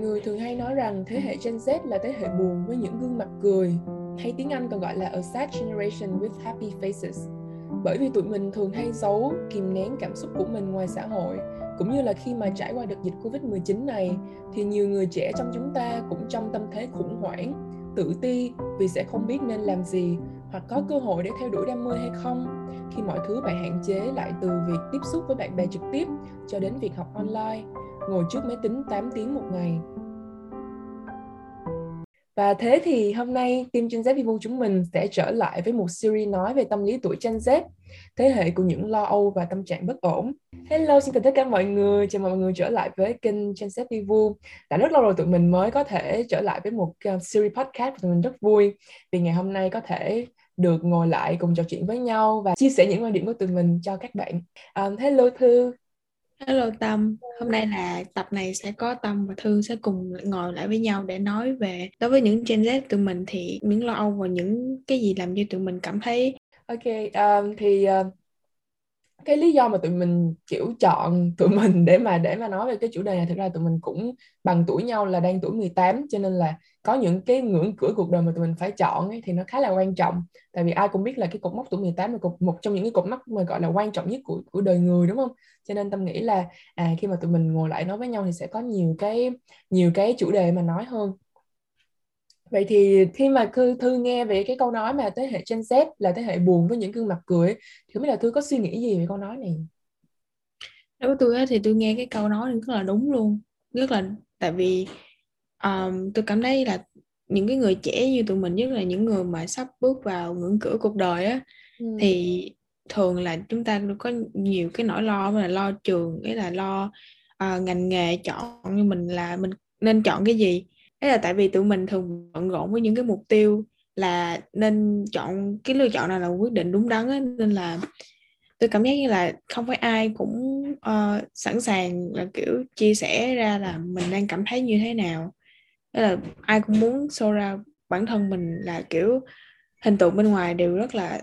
người thường hay nói rằng thế hệ Gen Z là thế hệ buồn với những gương mặt cười, hay tiếng Anh còn gọi là a sad generation with happy faces. Bởi vì tụi mình thường hay giấu, kìm nén cảm xúc của mình ngoài xã hội, cũng như là khi mà trải qua đợt dịch Covid-19 này thì nhiều người trẻ trong chúng ta cũng trong tâm thế khủng hoảng, tự ti vì sẽ không biết nên làm gì hoặc có cơ hội để theo đuổi đam mê hay không. Khi mọi thứ bị hạn chế lại từ việc tiếp xúc với bạn bè trực tiếp cho đến việc học online ngồi trước máy tính 8 tiếng một ngày. Và thế thì hôm nay team Gen Z Vivo chúng mình sẽ trở lại với một series nói về tâm lý tuổi Gen Z, thế hệ của những lo âu và tâm trạng bất ổn. Hello, xin chào tất cả mọi người, chào mừng mọi người trở lại với kênh Gen Z Vivo. Đã rất lâu rồi tụi mình mới có thể trở lại với một ờ, series podcast và tụi mình rất vui vì ngày hôm nay có thể được ngồi lại cùng trò chuyện với nhau và chia sẻ những quan điểm của tụi mình cho các bạn. Um, hello Thư, Hello Tâm, hôm nay là tập này sẽ có Tâm và Thư sẽ cùng ngồi lại với nhau để nói về đối với những Gen Z tụi mình thì những lo âu và những cái gì làm cho tụi mình cảm thấy Ok, um, thì uh, cái lý do mà tụi mình kiểu chọn tụi mình để mà để mà nói về cái chủ đề này thực ra tụi mình cũng bằng tuổi nhau là đang tuổi 18 cho nên là có những cái ngưỡng cửa cuộc đời mà tụi mình phải chọn ấy, thì nó khá là quan trọng. Tại vì ai cũng biết là cái cột mốc tuổi 18 là cột, một trong những cái cột mốc mà gọi là quan trọng nhất của của đời người đúng không? Cho nên tâm nghĩ là à khi mà tụi mình ngồi lại nói với nhau thì sẽ có nhiều cái nhiều cái chủ đề mà nói hơn. Vậy thì khi mà Thư, Thư nghe về cái câu nói mà thế hệ Gen Z là thế hệ buồn với những gương mặt cười thì không biết là Thư có suy nghĩ gì về câu nói này? đối với tôi thì tôi nghe cái câu nói rất là đúng luôn rất là tại vì um, tôi cảm thấy là những cái người trẻ như tụi mình nhất là những người mà sắp bước vào ngưỡng cửa cuộc đời á ừ. thì thường là chúng ta có nhiều cái nỗi lo là lo trường cái là lo uh, ngành nghề chọn như mình là mình nên chọn cái gì Đấy là tại vì tụi mình thường bận rộn với những cái mục tiêu là nên chọn cái lựa chọn nào là quyết định đúng đắn ấy. nên là tôi cảm giác như là không phải ai cũng uh, sẵn sàng là kiểu chia sẻ ra là mình đang cảm thấy như thế nào Tức là ai cũng muốn show ra bản thân mình là kiểu hình tượng bên ngoài đều rất là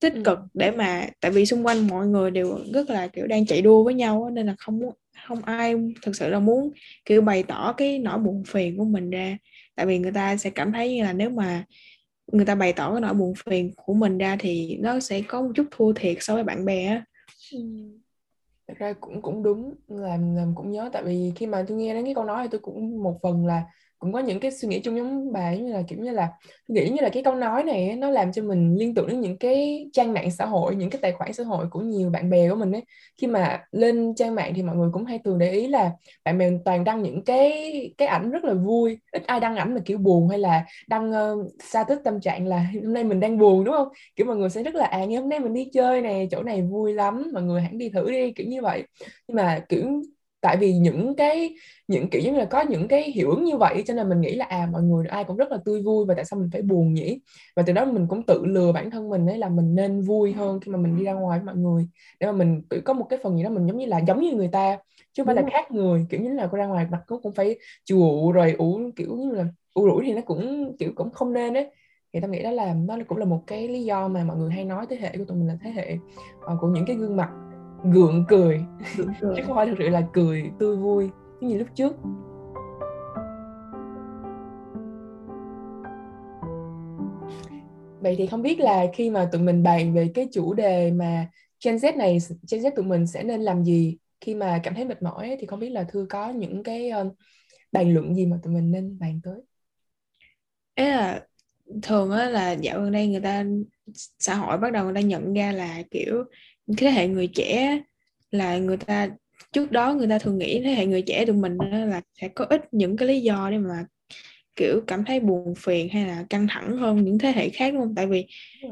tích ừ. cực để mà tại vì xung quanh mọi người đều rất là kiểu đang chạy đua với nhau nên là không muốn không ai thực sự là muốn, kiểu, bày tỏ cái nỗi buồn phiền của mình ra. Tại vì người ta sẽ cảm thấy như là nếu mà người ta bày tỏ cái nỗi buồn phiền của mình ra thì nó sẽ có một chút thua thiệt so với bạn bè á. Ừ. Thật ra cũng cũng đúng, làm làm cũng nhớ. Tại vì khi mà tôi nghe đến cái câu nói thì tôi cũng một phần là cũng có những cái suy nghĩ chung giống bà như là kiểu như là nghĩ như là cái câu nói này nó làm cho mình liên tưởng đến những cái trang mạng xã hội những cái tài khoản xã hội của nhiều bạn bè của mình ấy. Khi mà lên trang mạng thì mọi người cũng hay thường để ý là bạn bè toàn đăng những cái cái ảnh rất là vui ít ai đăng ảnh mà kiểu buồn hay là đăng uh, xa tích tâm trạng là hôm nay mình đang buồn đúng không? Kiểu mọi người sẽ rất là à ngày hôm nay mình đi chơi này chỗ này vui lắm mọi người hãy đi thử đi kiểu như vậy. Nhưng mà kiểu tại vì những cái những kiểu như là có những cái hiệu ứng như vậy cho nên mình nghĩ là à mọi người ai cũng rất là tươi vui và tại sao mình phải buồn nhỉ? Và từ đó mình cũng tự lừa bản thân mình ấy là mình nên vui hơn khi mà mình đi ra ngoài với mọi người. Để mà mình tự có một cái phần gì đó mình giống như là giống như người ta chứ không phải là khác người kiểu như là ra ngoài mặt cũng phải chùa rồi ủ kiểu như là ủ rủi thì nó cũng kiểu cũng không nên ấy. Thì tao nghĩ đó là nó cũng là một cái lý do mà mọi người hay nói thế hệ của tụi mình là thế hệ uh, của những cái gương mặt gượng cười, chứ không phải thực sự là cười tươi vui như lúc trước. Vậy thì không biết là khi mà tụi mình bàn về cái chủ đề mà Gen Z này Gen Z tụi mình sẽ nên làm gì khi mà cảm thấy mệt mỏi thì không biết là thư có những cái uh, bàn luận gì mà tụi mình nên bàn tới? Ấy là thường á là dạo gần đây người ta xã hội bắt đầu người ta nhận ra là kiểu thế hệ người trẻ là người ta trước đó người ta thường nghĩ thế hệ người trẻ tụi mình là sẽ có ít những cái lý do để mà kiểu cảm thấy buồn phiền hay là căng thẳng hơn những thế hệ khác luôn tại vì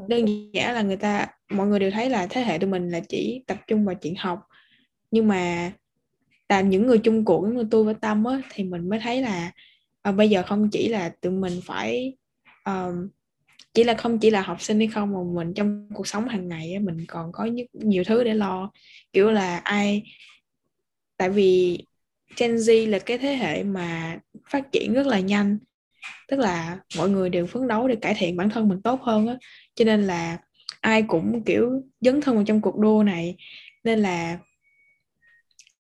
đơn giản là người ta mọi người đều thấy là thế hệ tụi mình là chỉ tập trung vào chuyện học. Nhưng mà là những người chung cuộc như tôi với tâm á thì mình mới thấy là à, bây giờ không chỉ là tụi mình phải um, chỉ là không chỉ là học sinh hay không, mà mình trong cuộc sống hàng ngày mình còn có nhiều thứ để lo. Kiểu là ai, tại vì Gen Z là cái thế hệ mà phát triển rất là nhanh, tức là mọi người đều phấn đấu để cải thiện bản thân mình tốt hơn á. Cho nên là ai cũng, kiểu, dấn thân vào trong cuộc đua này. Nên là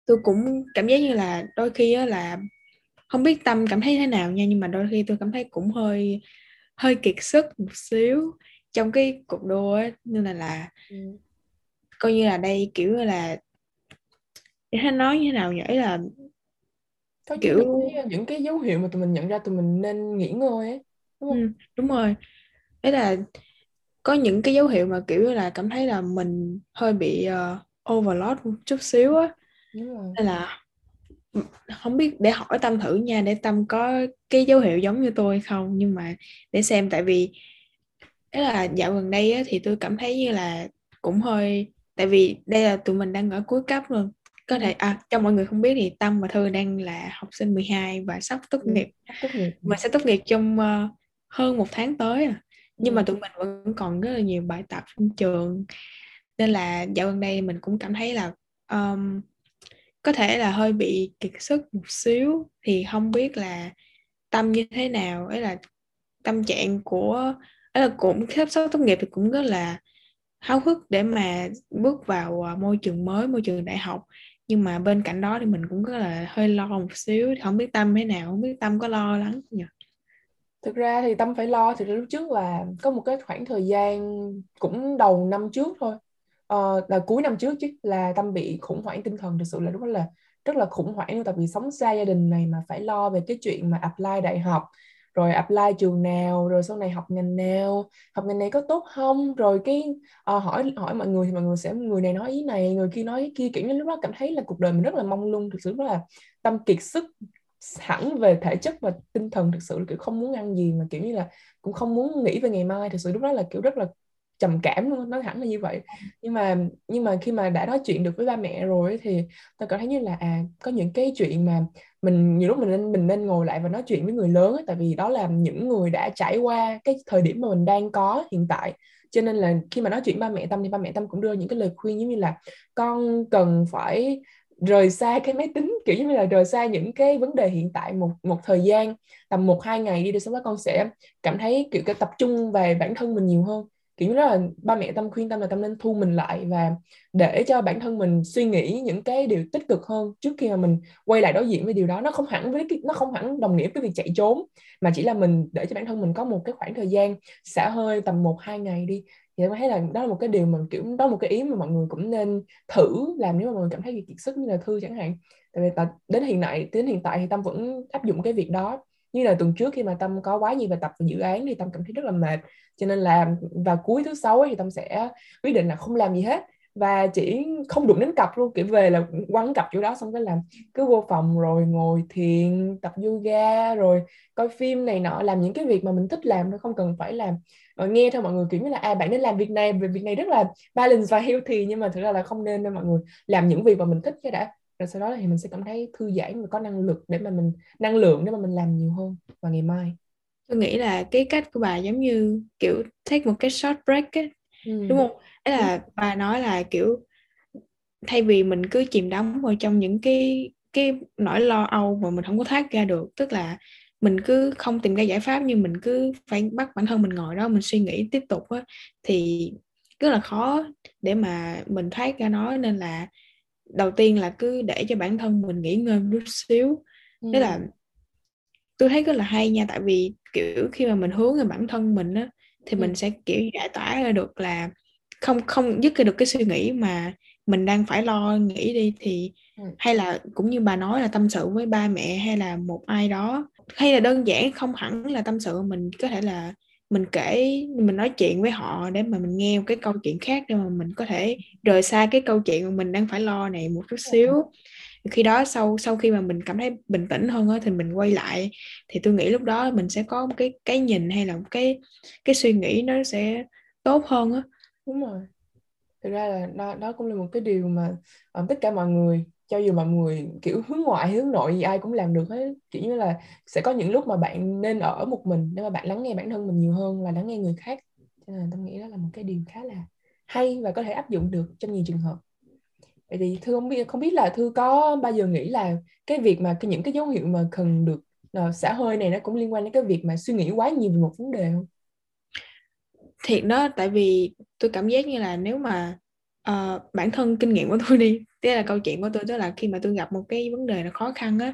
tôi cũng cảm giác như là đôi khi á là không biết tâm cảm thấy thế nào nha, nhưng mà đôi khi tôi cảm thấy cũng hơi hơi kiệt sức một xíu trong cái cuộc đua ấy. nên là là ừ. coi như là đây kiểu là để nói như thế nào nhỉ là có kiểu những cái, những cái dấu hiệu mà tụi mình nhận ra tụi mình nên nghỉ ngơi ấy đúng không? Ừ, đúng rồi đấy là có những cái dấu hiệu mà kiểu là cảm thấy là mình hơi bị uh, overload một chút xíu á nên là không biết để hỏi tâm thử nha để tâm có cái dấu hiệu giống như tôi không? Nhưng mà để xem tại vì đó là dạo gần đây á, thì tôi cảm thấy như là cũng hơi tại vì đây là tụi mình đang ở cuối cấp luôn. Có thể à cho mọi người không biết thì Tâm và Thư đang là học sinh 12 và sắp tốt nghiệp. tốt nghiệp. Mà sẽ tốt nghiệp trong uh, hơn một tháng tới à. Nhưng mà tụi mình vẫn còn rất là nhiều bài tập trong trường. Nên là dạo gần đây mình cũng cảm thấy là um, có thể là hơi bị kiệt sức một xíu, thì không biết là tâm như thế nào. Ấy là tâm trạng của, ấy là cũng sắp sắp tốt nghiệp thì cũng rất là háo hức để mà bước vào à, môi trường mới, môi trường đại học. Nhưng mà bên cạnh đó thì mình cũng rất là hơi lo một xíu. Không biết tâm thế nào, không biết tâm có lo lắng nhỉ? Thực ra thì tâm phải lo thì lúc trước là có một cái khoảng thời gian cũng đầu năm trước thôi uh, là cuối năm trước chứ là tâm bị khủng hoảng tinh thần thực sự là đúng là rất là khủng hoảng luôn tại vì sống xa gia đình này mà phải lo về cái chuyện mà apply đại học rồi apply trường nào rồi sau này học ngành nào học ngành này có tốt không? Rồi cái uh, hỏi hỏi mọi người thì mọi người sẽ người này nói ý này người kia nói ý kia kiểu như lúc đó cảm thấy là cuộc đời mình rất là mong lung thực sự rất là tâm kiệt sức hẳn về thể chất và tinh thần thực sự là kiểu không muốn ăn gì mà kiểu như là cũng không muốn nghĩ về ngày mai thực sự lúc đó là kiểu rất là trầm cảm luôn nói thẳng là như vậy. Nhưng mà nhưng mà khi mà đã nói chuyện được với ba mẹ rồi thì tôi cảm thấy như là à có những cái chuyện mà mình nhiều lúc mình nên mình nên ngồi lại và nói chuyện với người lớn ấy, tại vì đó là những người đã trải qua cái thời điểm mà mình đang có hiện tại. Cho nên là khi mà nói chuyện ba mẹ tâm thì ba mẹ tâm cũng đưa những cái lời khuyên giống như là con cần phải rời xa cái máy tính kiểu như là rời xa những cái vấn đề hiện tại một một thời gian tầm một hai ngày đi rồi sau đó con sẽ cảm thấy kiểu cái tập trung về bản thân mình nhiều hơn kiểu như là ba mẹ tâm khuyên tâm là tâm nên thu mình lại và để cho bản thân mình suy nghĩ những cái điều tích cực hơn. Trước khi mà mình quay lại đối diện với điều đó, nó không hẳn với cái, nó không hẳn đồng nghĩa với việc chạy trốn, mà chỉ là mình để cho bản thân mình có một cái khoảng thời gian xả hơi tầm một, hai ngày đi. Thì em thấy là đó là một cái điều mà, kiểu, đó là một cái ý mà mọi người cũng nên thử làm nếu mà mọi người cảm thấy việc kiệt sức như là thư chẳng hạn. Tại vì đến hiện tại, đến hiện tại thì tâm vẫn áp dụng cái việc đó như là tuần trước khi mà tâm có quá nhiều bài tập về dự án thì tâm cảm thấy rất là mệt. Cho nên là vào cuối thứ sáu thì tâm sẽ quyết định là không làm gì hết. Và chỉ không đụng đến cặp luôn, kiểu về là quăng cặp chỗ đó, xong cái làm cứ vô phòng rồi ngồi thiền, tập yoga rồi coi phim này nọ, làm những cái việc mà mình thích làm thôi, không cần phải làm rồi ờ, nghe theo mọi người kiểu như là à bạn nên làm việc này việc này rất là balance và healthy. Nhưng mà thực ra là không nên đâu mọi người làm những việc mà mình thích cái đã rồi sau đó thì mình sẽ cảm thấy thư giãn và có năng lực để mà mình năng lượng để mà mình làm nhiều hơn vào ngày mai tôi nghĩ là cái cách của bà giống như kiểu take một cái short break ấy, ừ. đúng không ấy là ừ. bà nói là kiểu thay vì mình cứ chìm đắm vào trong những cái cái nỗi lo âu mà mình không có thoát ra được tức là mình cứ không tìm ra giải pháp nhưng mình cứ phải bắt bản thân mình ngồi đó mình suy nghĩ tiếp tục á thì rất là khó để mà mình thoát ra nó nên là đầu tiên là cứ để cho bản thân mình nghỉ ngơi một chút xíu ừ. thế là tôi thấy rất là hay nha tại vì kiểu khi mà mình hướng về bản thân mình á thì ừ. mình sẽ kiểu giải tỏa ra được là không không dứt ra được cái suy nghĩ mà mình đang phải lo nghĩ đi thì ừ. hay là cũng như bà nói là tâm sự với ba mẹ hay là một ai đó hay là đơn giản không hẳn là tâm sự mình có thể là mình kể mình nói chuyện với họ để mà mình nghe một cái câu chuyện khác để mà mình có thể rời xa cái câu chuyện mà mình đang phải lo này một chút xíu. Khi đó sau sau khi mà mình cảm thấy bình tĩnh hơn á, thì mình quay lại. Thì tôi nghĩ lúc đó mình sẽ có một cái cái nhìn hay là một cái cái suy nghĩ nó sẽ tốt hơn á. Đúng rồi. Thực ra là đó, đó cũng là một cái điều mà um, tất cả mọi người cho dù mọi người kiểu hướng ngoại hướng nội gì ai cũng làm được hết. Kiểu như là sẽ có những lúc mà bạn nên ở một mình để mà bạn lắng nghe bản thân mình nhiều hơn là lắng nghe người khác. Cho nên tôi nghĩ đó là một cái điều khá là hay và có thể áp dụng được trong nhiều trường hợp. Vậy thì thư không biết không biết là thư có bao giờ nghĩ là cái việc mà cái những cái dấu hiệu mà cần được ờ, uh, xã hơi này nó cũng liên quan đến cái việc mà suy nghĩ quá nhiều về một vấn đề không? Thiệt đó tại vì tôi cảm giác như là nếu mà uh, bản thân kinh nghiệm của tôi đi tức là câu chuyện của tôi tức là khi mà tôi gặp một cái vấn đề nó khó khăn á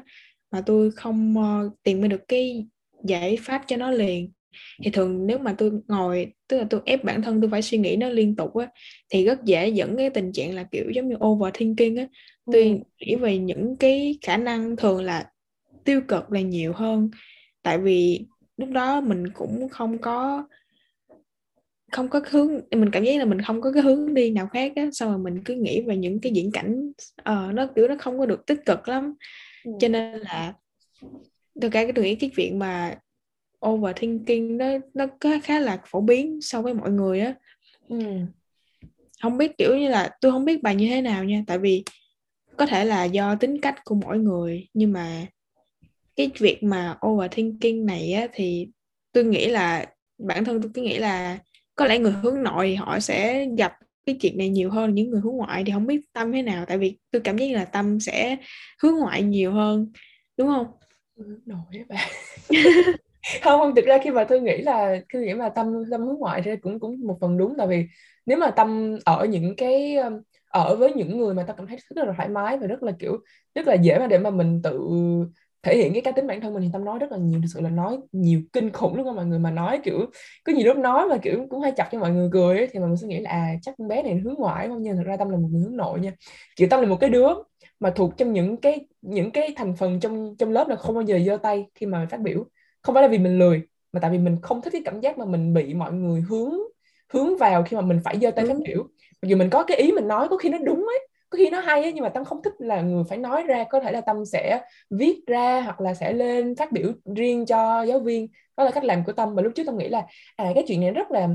mà tôi không uh, tìm ra được cái giải pháp cho nó liền. Thì thường nếu mà tôi ngồi tức là tôi ép bản thân tôi phải suy nghĩ nó liên tục á thì rất dễ dẫn cái tình trạng là kiểu giống như overthinking á. Tôi ừ. nghĩ về những cái khả năng thường là tiêu cực là nhiều hơn. Tại vì lúc đó mình cũng không có không có hướng mình cảm giác là mình không có cái hướng đi nào khác á xong rồi mình cứ nghĩ về những cái diễn cảnh uh, nó kiểu nó không có được tích cực lắm ừ. cho nên là tôi cả tôi nghĩ cái chuyện mà overthinking nó nó khá là phổ biến so với mọi người á ừ. không biết kiểu như là tôi không biết bà như thế nào nha tại vì có thể là do tính cách của mỗi người nhưng mà cái việc mà overthinking này á thì tôi nghĩ là bản thân tôi cứ nghĩ là có lẽ người hướng nội họ sẽ gặp cái chuyện này nhiều hơn, những người hướng ngoại thì không biết tâm thế nào. Tại vì tôi cảm giác là tâm sẽ hướng ngoại nhiều hơn, đúng không? Nổi bạn không không, thực ra khi mà tôi nghĩ là khi nghĩ mà tâm tâm hướng ngoại thì cũng cũng một phần đúng. Tại vì nếu mà tâm ở những cái ở với những người mà ta cảm thấy rất là thoải mái và rất là kiểu, rất là dễ mà để mà mình tự thể hiện cái cá tính bản thân mình thì tâm nói rất là nhiều thực sự là nói nhiều kinh khủng đúng không mọi người. Mà nói kiểu có nhiều lúc nói mà kiểu cũng hay chọc cho mọi người cười ấy, thì mà mình sẽ nghĩ là à chắc con bé này hướng ngoại không? Nhưng thật ra tâm là một người hướng nội nha. Kiểu tâm là một cái đứa mà thuộc trong những cái những cái thành phần trong trong lớp là không bao giờ giơ tay khi mà phát biểu. Không phải là vì mình lười mà tại vì mình không thích cái cảm giác mà mình bị mọi người hướng hướng vào khi mà mình phải giơ tay phát biểu. Mặc dù mình có cái ý mình nói có khi nó đúng ấy có khi nó hay ấy, nhưng mà tâm không thích là người phải nói ra có thể là tâm sẽ viết ra hoặc là sẽ lên phát biểu riêng cho giáo viên. Đó là cách làm của tâm. Và lúc trước tâm nghĩ là à cái chuyện này rất là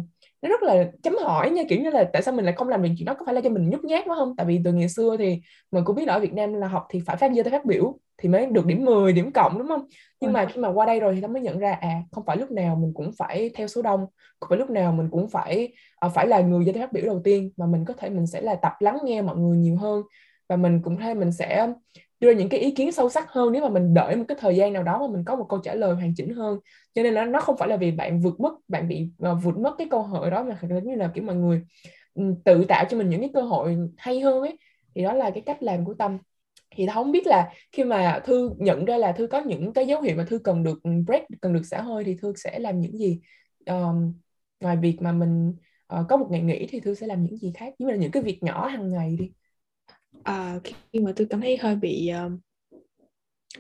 nó rất là chấm hỏi nha kiểu như là tại sao mình lại không làm được chuyện đó? Có phải là cho mình nhút nhát quá không? Tại vì từ ngày xưa thì mình cũng biết ở Việt Nam là học thì phải phát giơ tay phát biểu thì mới được điểm 10, điểm cộng đúng không? Nhưng ừ. mà khi mà qua đây rồi thì tâm mới nhận ra à không phải lúc nào mình cũng phải theo số đông không phải lúc nào mình cũng phải à, phải là người giơ tay phát biểu đầu tiên mà mình có thể mình sẽ là tập lắng nghe mọi người nhiều hơn và mình cũng hay mình sẽ đưa những cái ý kiến sâu sắc hơn. Nếu mà mình đợi một cái thời gian nào đó mà mình có một câu trả lời hoàn chỉnh hơn. Cho nên là nó không phải là vì bạn vượt mất bạn bị ờ, uh, vượt mất cái cơ hội đó mà giống như là kiểu mọi người tự tạo cho mình những cái cơ hội hay hơn ấy. Thì đó là cái cách làm của tâm. Thì không biết là khi mà thư nhận ra là thư có những cái dấu hiệu mà thư cần được break cần được xả hơi thì thư sẽ làm những gì? Um, ngoài việc mà mình uh, có một ngày nghỉ thì thư sẽ làm những gì khác? Như là những cái việc nhỏ hàng ngày đi à, khi mà tôi cảm thấy hơi bị uh,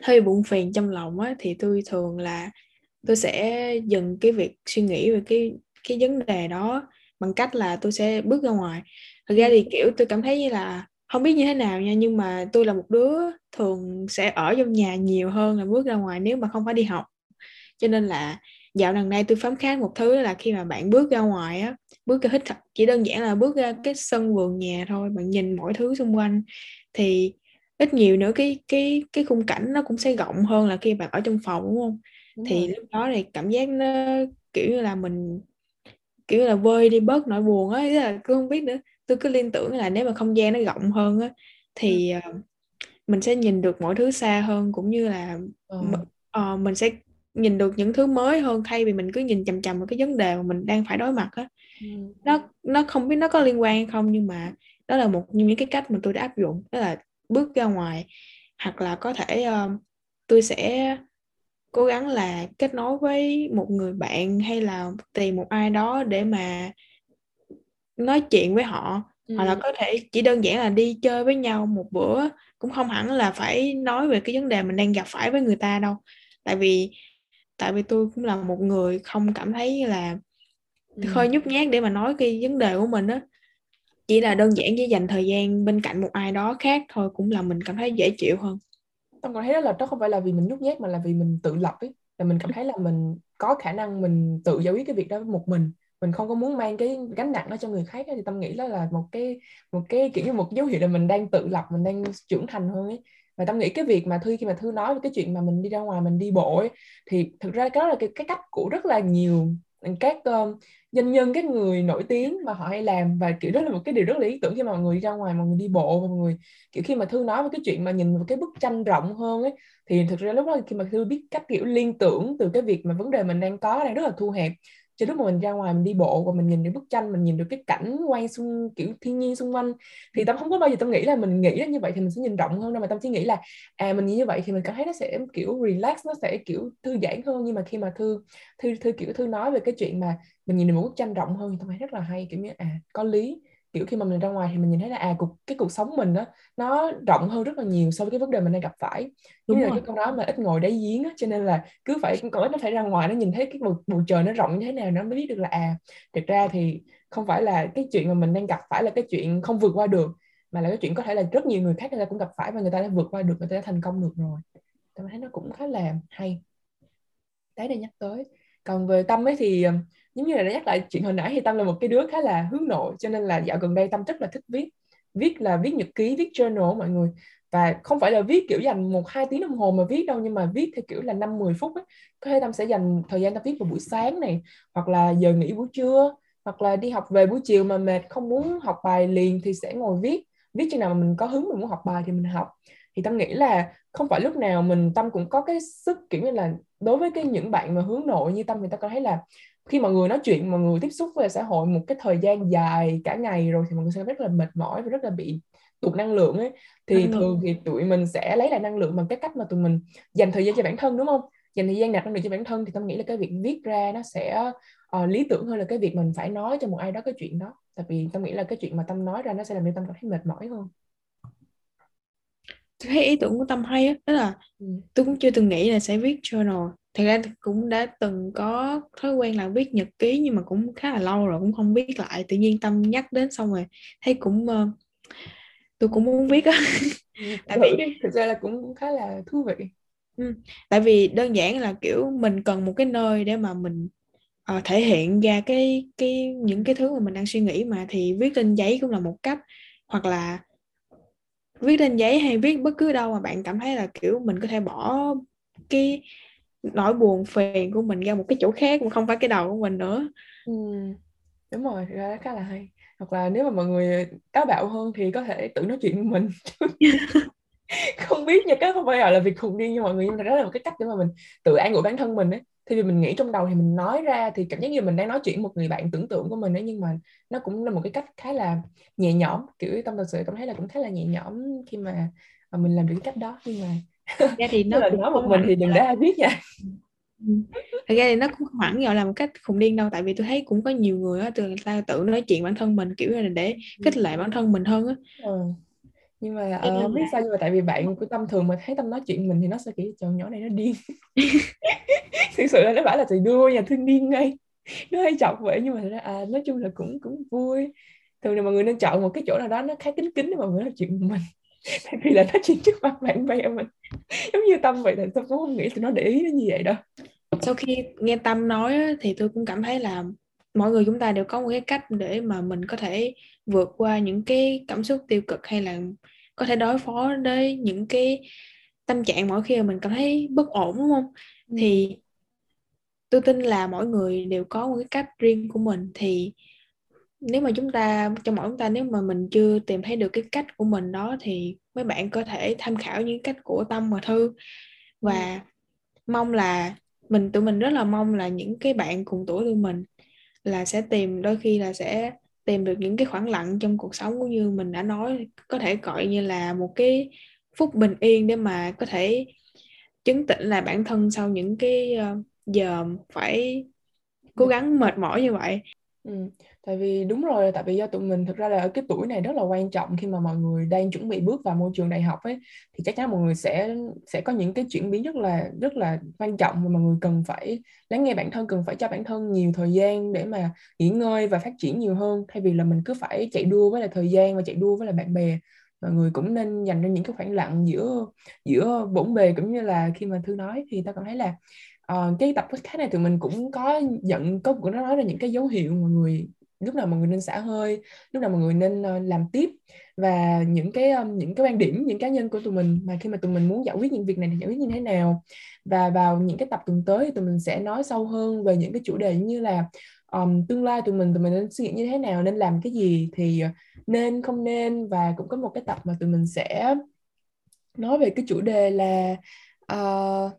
hơi buồn phiền trong lòng á thì tôi thường là tôi sẽ dừng cái việc suy nghĩ về cái cái vấn đề đó bằng cách là tôi sẽ bước ra ngoài. Thực ra thì kiểu tôi cảm thấy như là không biết như thế nào nha nhưng mà tôi là một đứa thường sẽ ở trong nhà nhiều hơn là bước ra ngoài nếu mà không phải đi học. Cho nên là dạo gần đây tôi phán kháng một thứ là khi mà bạn bước ra ngoài á bước ra hít thật chỉ đơn giản là bước ra cái sân vườn nhà thôi bạn nhìn mọi thứ xung quanh. Thì ít nhiều nữa cái cái cái khung cảnh nó cũng sẽ rộng hơn là khi bạn ở trong phòng đúng không? Đúng thì rồi. lúc đó thì cảm giác nó kiểu như là mình kiểu là vơi đi bớt nỗi buồn á là cứ không biết nữa. Tôi cứ liên tưởng là nếu mà không gian nó rộng hơn á thì uh, mình sẽ nhìn được mọi thứ xa hơn cũng như là ừ. uh, mình sẽ nhìn được những thứ mới hơn thay vì mình cứ nhìn chằm chằm vào cái vấn đề mà mình đang phải đối mặt á ừ. nó nó không biết nó có liên quan hay không nhưng mà đó là một những cái cách mà tôi đã áp dụng đó là bước ra ngoài hoặc là có thể uh, tôi sẽ cố gắng là kết nối với một người bạn hay là tìm một ai đó để mà nói chuyện với họ ừ. hoặc là có thể chỉ đơn giản là đi chơi với nhau một bữa cũng không hẳn là phải nói về cái vấn đề mình đang gặp phải với người ta đâu tại vì tại vì tôi cũng là một người không cảm thấy là ừ. hơi nhút nhát để mà nói cái vấn đề của mình á. Chỉ là đơn giản chỉ dành thời gian bên cạnh một ai đó khác thôi cũng là mình cảm thấy dễ chịu hơn. Tôi còn thấy đó là đó không phải là vì mình nhút nhát mà là vì mình tự lập ấy là mình cảm thấy là mình có khả năng mình tự giải quyết cái việc đó một mình. Mình không có muốn mang cái gánh nặng đó cho người khác ấy, thì tâm nghĩ đó là một cái một cái kiểu như một dấu hiệu là mình đang tự lập mình đang trưởng thành hơn ấy và tâm nghĩ cái việc mà thư khi mà thư nói về cái chuyện mà mình đi ra ngoài mình đi bộ ấy, thì thực ra cái đó là cái, cái cách của rất là nhiều. Các uh, doanh nhân các người nổi tiếng mà họ hay làm và, kiểu, đó là một cái điều rất là lý tưởng khi mà mọi người ra ngoài, mọi người đi bộ và mọi người, kiểu, khi mà thư nói về cái chuyện mà nhìn vào cái bức tranh rộng hơn ấy, thì thực ra lúc đó khi mà thư biết cách, kiểu, liên tưởng từ cái việc mà vấn đề mình đang có đang rất là thu hẹp cho lúc mà mình ra ngoài mình đi bộ và mình nhìn được bức tranh mình nhìn được cái cảnh quay xung kiểu thiên nhiên xung quanh thì tâm không có bao giờ tâm nghĩ là mình nghĩ như vậy thì mình sẽ nhìn rộng hơn đâu mà tâm chỉ nghĩ là à mình nghĩ như vậy thì mình cảm thấy nó sẽ kiểu relax nó sẽ kiểu thư giãn hơn. Nhưng mà khi mà thư thư thư kiểu thư nói về cái chuyện mà mình nhìn được một bức tranh rộng hơn thì tâm thấy rất là hay kiểu như à có lý kiểu khi mà mình ra ngoài thì mình nhìn thấy là à cuộc cái cuộc sống mình đó nó rộng hơn rất là nhiều so với cái vấn đề mình đang gặp phải. Đúng như là cái câu nói mà ít ngồi đáy giếng á cho nên là cứ phải con ít nó phải ra ngoài nó nhìn thấy cái bầu, bầu trời nó rộng như thế nào nó mới biết được là à thực ra thì không phải là cái chuyện mà mình đang gặp phải là cái chuyện không vượt qua được mà là cái chuyện có thể là rất nhiều người khác người ta cũng gặp phải và người ta đã vượt qua được người ta đã thành công được rồi. Tôi thấy nó cũng khá là hay. Đấy để nhắc tới. Còn về tâm ấy thì giống như là đã nhắc lại chuyện hồi nãy thì tâm là một cái đứa khá là hướng nội, cho nên là dạo gần đây tâm rất là thích viết. Viết là viết nhật ký, viết journal mọi người. Và không phải là viết kiểu dành một, hai tiếng đồng hồ mà viết đâu, nhưng mà viết theo kiểu là năm 10 phút ấy. có thể tâm sẽ dành thời gian tâm viết vào buổi sáng này, hoặc là giờ nghỉ buổi trưa, hoặc là đi học về buổi chiều mà mệt, không muốn học bài liền thì sẽ ngồi viết. Viết chừng nào mà mình có hứng mình muốn học bài thì mình học. Thì tâm nghĩ là không phải lúc nào mình tâm cũng có cái sức, kiểu như là đối với cái những bạn mà hướng nội như tâm thì ta có thấy là khi mọi người nói chuyện mọi người tiếp xúc với xã hội một cái thời gian dài cả ngày rồi thì mọi người sẽ rất là mệt mỏi và rất là bị tụt năng lượng ấy. Thì năng thường thì tụi mình sẽ lấy lại năng lượng bằng cái cách mà tụi mình dành thời gian cho bản thân đúng không? Dành thời gian nạp năng lượng cho bản thân thì tâm nghĩ là cái việc viết ra nó sẽ uh, lý tưởng hơn là cái việc mình phải nói cho một ai đó cái chuyện đó. Tại vì tâm nghĩ là cái chuyện mà tâm nói ra nó sẽ làm cho tâm cảm thấy mệt mỏi hơn. Tôi thấy ý tưởng của tâm hay á đó là ừ. tôi cũng chưa từng nghĩ là sẽ viết journal thật ra cũng đã từng có thói quen là viết nhật ký nhưng mà cũng khá là lâu rồi cũng không viết lại. Tự nhiên tâm nhắc đến xong rồi thấy cũng uh, tôi cũng muốn viết á. Ừ, tại vì thực ra là cũng khá là thú vị. Ừ. tại vì đơn giản là kiểu mình cần một cái nơi để mà mình uh, thể hiện ra cái cái những cái thứ mà mình đang suy nghĩ mà thì viết lên giấy cũng là một cách. Hoặc là viết lên giấy hay viết bất cứ đâu mà bạn cảm thấy là kiểu mình có thể bỏ cái nỗi buồn phiền của mình ra một cái chỗ khác mà không phải cái đầu của mình nữa. Ừ. đúng rồi ra khá là hay. Hoặc là nếu mà mọi người táo bạo hơn thì có thể tự nói chuyện với mình. Không biết nha cái không phải gọi là việc khùng điên như mọi người nhưng mà đó là một cái cách để mà mình tự an ủi bản thân mình ấy. Thì vì mình nghĩ trong đầu thì mình nói ra thì cảm giác như mình đang nói chuyện một người bạn tưởng tượng của mình ấy nhưng mà nó cũng là một cái cách khá là nhẹ nhõm. Kiểu tâm thật sự cảm thấy là cũng khá là nhẹ nhõm khi mà, mà mình làm được cái cách đó. Nhưng mà ra thì nó là nói một mình thì đừng để ai biết nha. Thật ra thì nó cũng hẳn gọi là một cách khùng điên đâu tại vì tôi thấy cũng có nhiều người á từ ta tự nói chuyện bản thân mình kiểu là để kích lệ bản thân mình hơn á. Ừ. nhưng mà uh, không biết sao nhưng mà tại vì bạn của tâm thường mà thấy tâm nói chuyện mình thì nó sẽ kiểu chọn nhỏ này nó điên. Thực sự là nó bảo là thì đua nhà thương điên ngay. Nó hay chọc vậy nhưng mà ra à, nói chung là cũng cũng vui. Thường là mọi người nên chọn một cái chỗ nào đó nó khá kính kính để mọi người nói chuyện mình tại vì là nó chuyện trước mặt bạn bè mình giống như tâm vậy thì tôi cũng không nghĩ tụi nó để ý đến như vậy đâu. Sau khi nghe tâm nói thì tôi cũng cảm thấy là mọi người chúng ta đều có một cái cách để mà mình có thể vượt qua những cái cảm xúc tiêu cực hay là có thể đối phó với những cái tâm trạng mỗi khi mà mình cảm thấy bất ổn đúng không? Ừ. thì tôi tin là mỗi người đều có một cái cách riêng của mình. Thì nếu mà chúng ta trong mỗi chúng ta nếu mà mình chưa tìm thấy được cái cách của mình đó thì mấy bạn có thể tham khảo những cách của tâm và thư và ừ. mong là mình tụi mình rất là mong là những cái bạn cùng tuổi tụi mình là sẽ tìm đôi khi là sẽ tìm được những cái khoảng lặng trong cuộc sống cũng như mình đã nói có thể gọi như là một cái phút bình yên để mà có thể chứng tĩnh lại bản thân sau những cái ờ, giờ phải cố gắng mệt mỏi như vậy ừ tại vì đúng rồi, tại vì do tụi mình thực ra là ở cái tuổi này rất là quan trọng khi mà mọi người đang chuẩn bị bước vào môi trường đại học ấy, thì chắc chắn mọi người sẽ sẽ có những cái chuyển biến rất là rất là quan trọng mà mọi người cần phải lắng nghe bản thân, cần phải cho bản thân nhiều thời gian để mà nghỉ ngơi và phát triển nhiều hơn. Thay vì là mình cứ phải chạy đua với là thời gian và chạy đua với là bạn bè, mọi người cũng nên dành ra những cái khoảng lặng giữa giữa bổn bề cũng như là khi mà thư nói, thì ta cảm thấy là uh, cái tập podcast này tụi mình cũng có nhận có cũng nói ra những cái dấu hiệu mọi người lúc nào mọi người nên xả hơi lúc nào mọi người nên uh, làm tiếp. Và những cái um, những cái quan điểm những cá nhân của tụi mình mà khi mà tụi mình muốn giải quyết những việc này thì giải quyết như thế nào. Và vào những cái tập tuần tới thì tụi mình sẽ nói sâu hơn về những cái chủ đề như là um, tương lai tụi mình tụi mình nên suy nghĩ như thế nào nên làm cái gì thì nên không nên. Và cũng có một cái tập mà tụi mình sẽ nói về cái chủ đề là uh,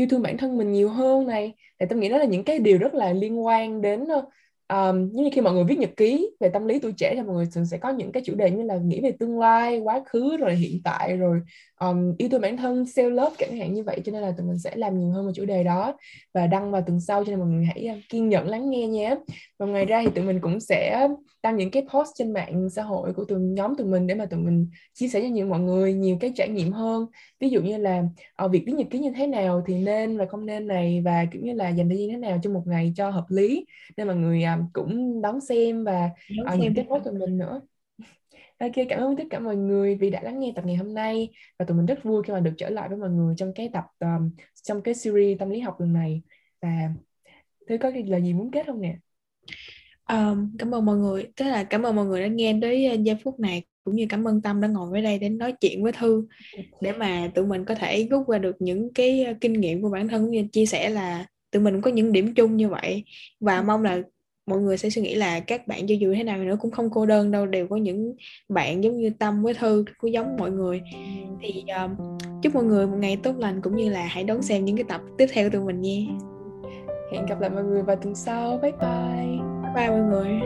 yêu thương bản thân mình nhiều hơn này. Thì tôi nghĩ đó là những cái điều rất là liên quan đến ờ, um, như khi mọi người viết nhật ký về tâm lý tuổi trẻ thì mọi người thường sẽ có những cái chủ đề như là nghĩ về tương lai quá khứ rồi hiện tại rồi um, yêu thương bản thân self love chẳng hạn như vậy. Cho nên là tụi mình sẽ làm nhiều hơn về chủ đề đó và đăng vào tuần sau cho nên mọi người hãy kiên nhẫn lắng nghe nhé và ngoài ra thì tụi mình cũng sẽ đăng những cái post trên mạng xã hội của tụi nhóm tụi mình để mà tụi mình chia sẻ cho nhiều mọi người nhiều cái trải nghiệm hơn. Ví dụ như là ở việc viết nhật ký như thế nào thì nên và không nên này và kiểu như là dành thời gian thế nào trong một ngày cho hợp lý nên mọi người um, cũng đón xem và đón uh, xem. những cái post tụi mình nữa. Ok, cảm ơn tất cả mọi người vì đã lắng nghe tập ngày hôm nay. Và tụi mình rất vui khi mà được trở lại với mọi người trong cái tập um, trong cái series tâm lý học lần này. Và thứ có cái lời gì muốn kết không nè? Um, cảm ơn mọi người, tức là cảm ơn mọi người đã nghe tới uh, giây phút này. Cũng như cảm ơn Tâm đã ngồi với đây để nói chuyện với Thư. Để mà tụi mình có thể rút ra được những cái uh, kinh nghiệm của bản thân cũng như chia sẻ là tụi mình có những điểm chung như vậy. Và ừ. mong là mọi người sẽ suy nghĩ là các bạn cho dù thế nào nữa cũng không cô đơn đâu đều có những bạn giống như tâm với thư cũng giống mọi người. Thì um, chúc mọi người một ngày tốt lành cũng như là hãy đón xem những cái tập tiếp theo của tụi mình nha. Hẹn gặp lại mọi người vào tuần sau. Bye bye. Bye bye mọi người.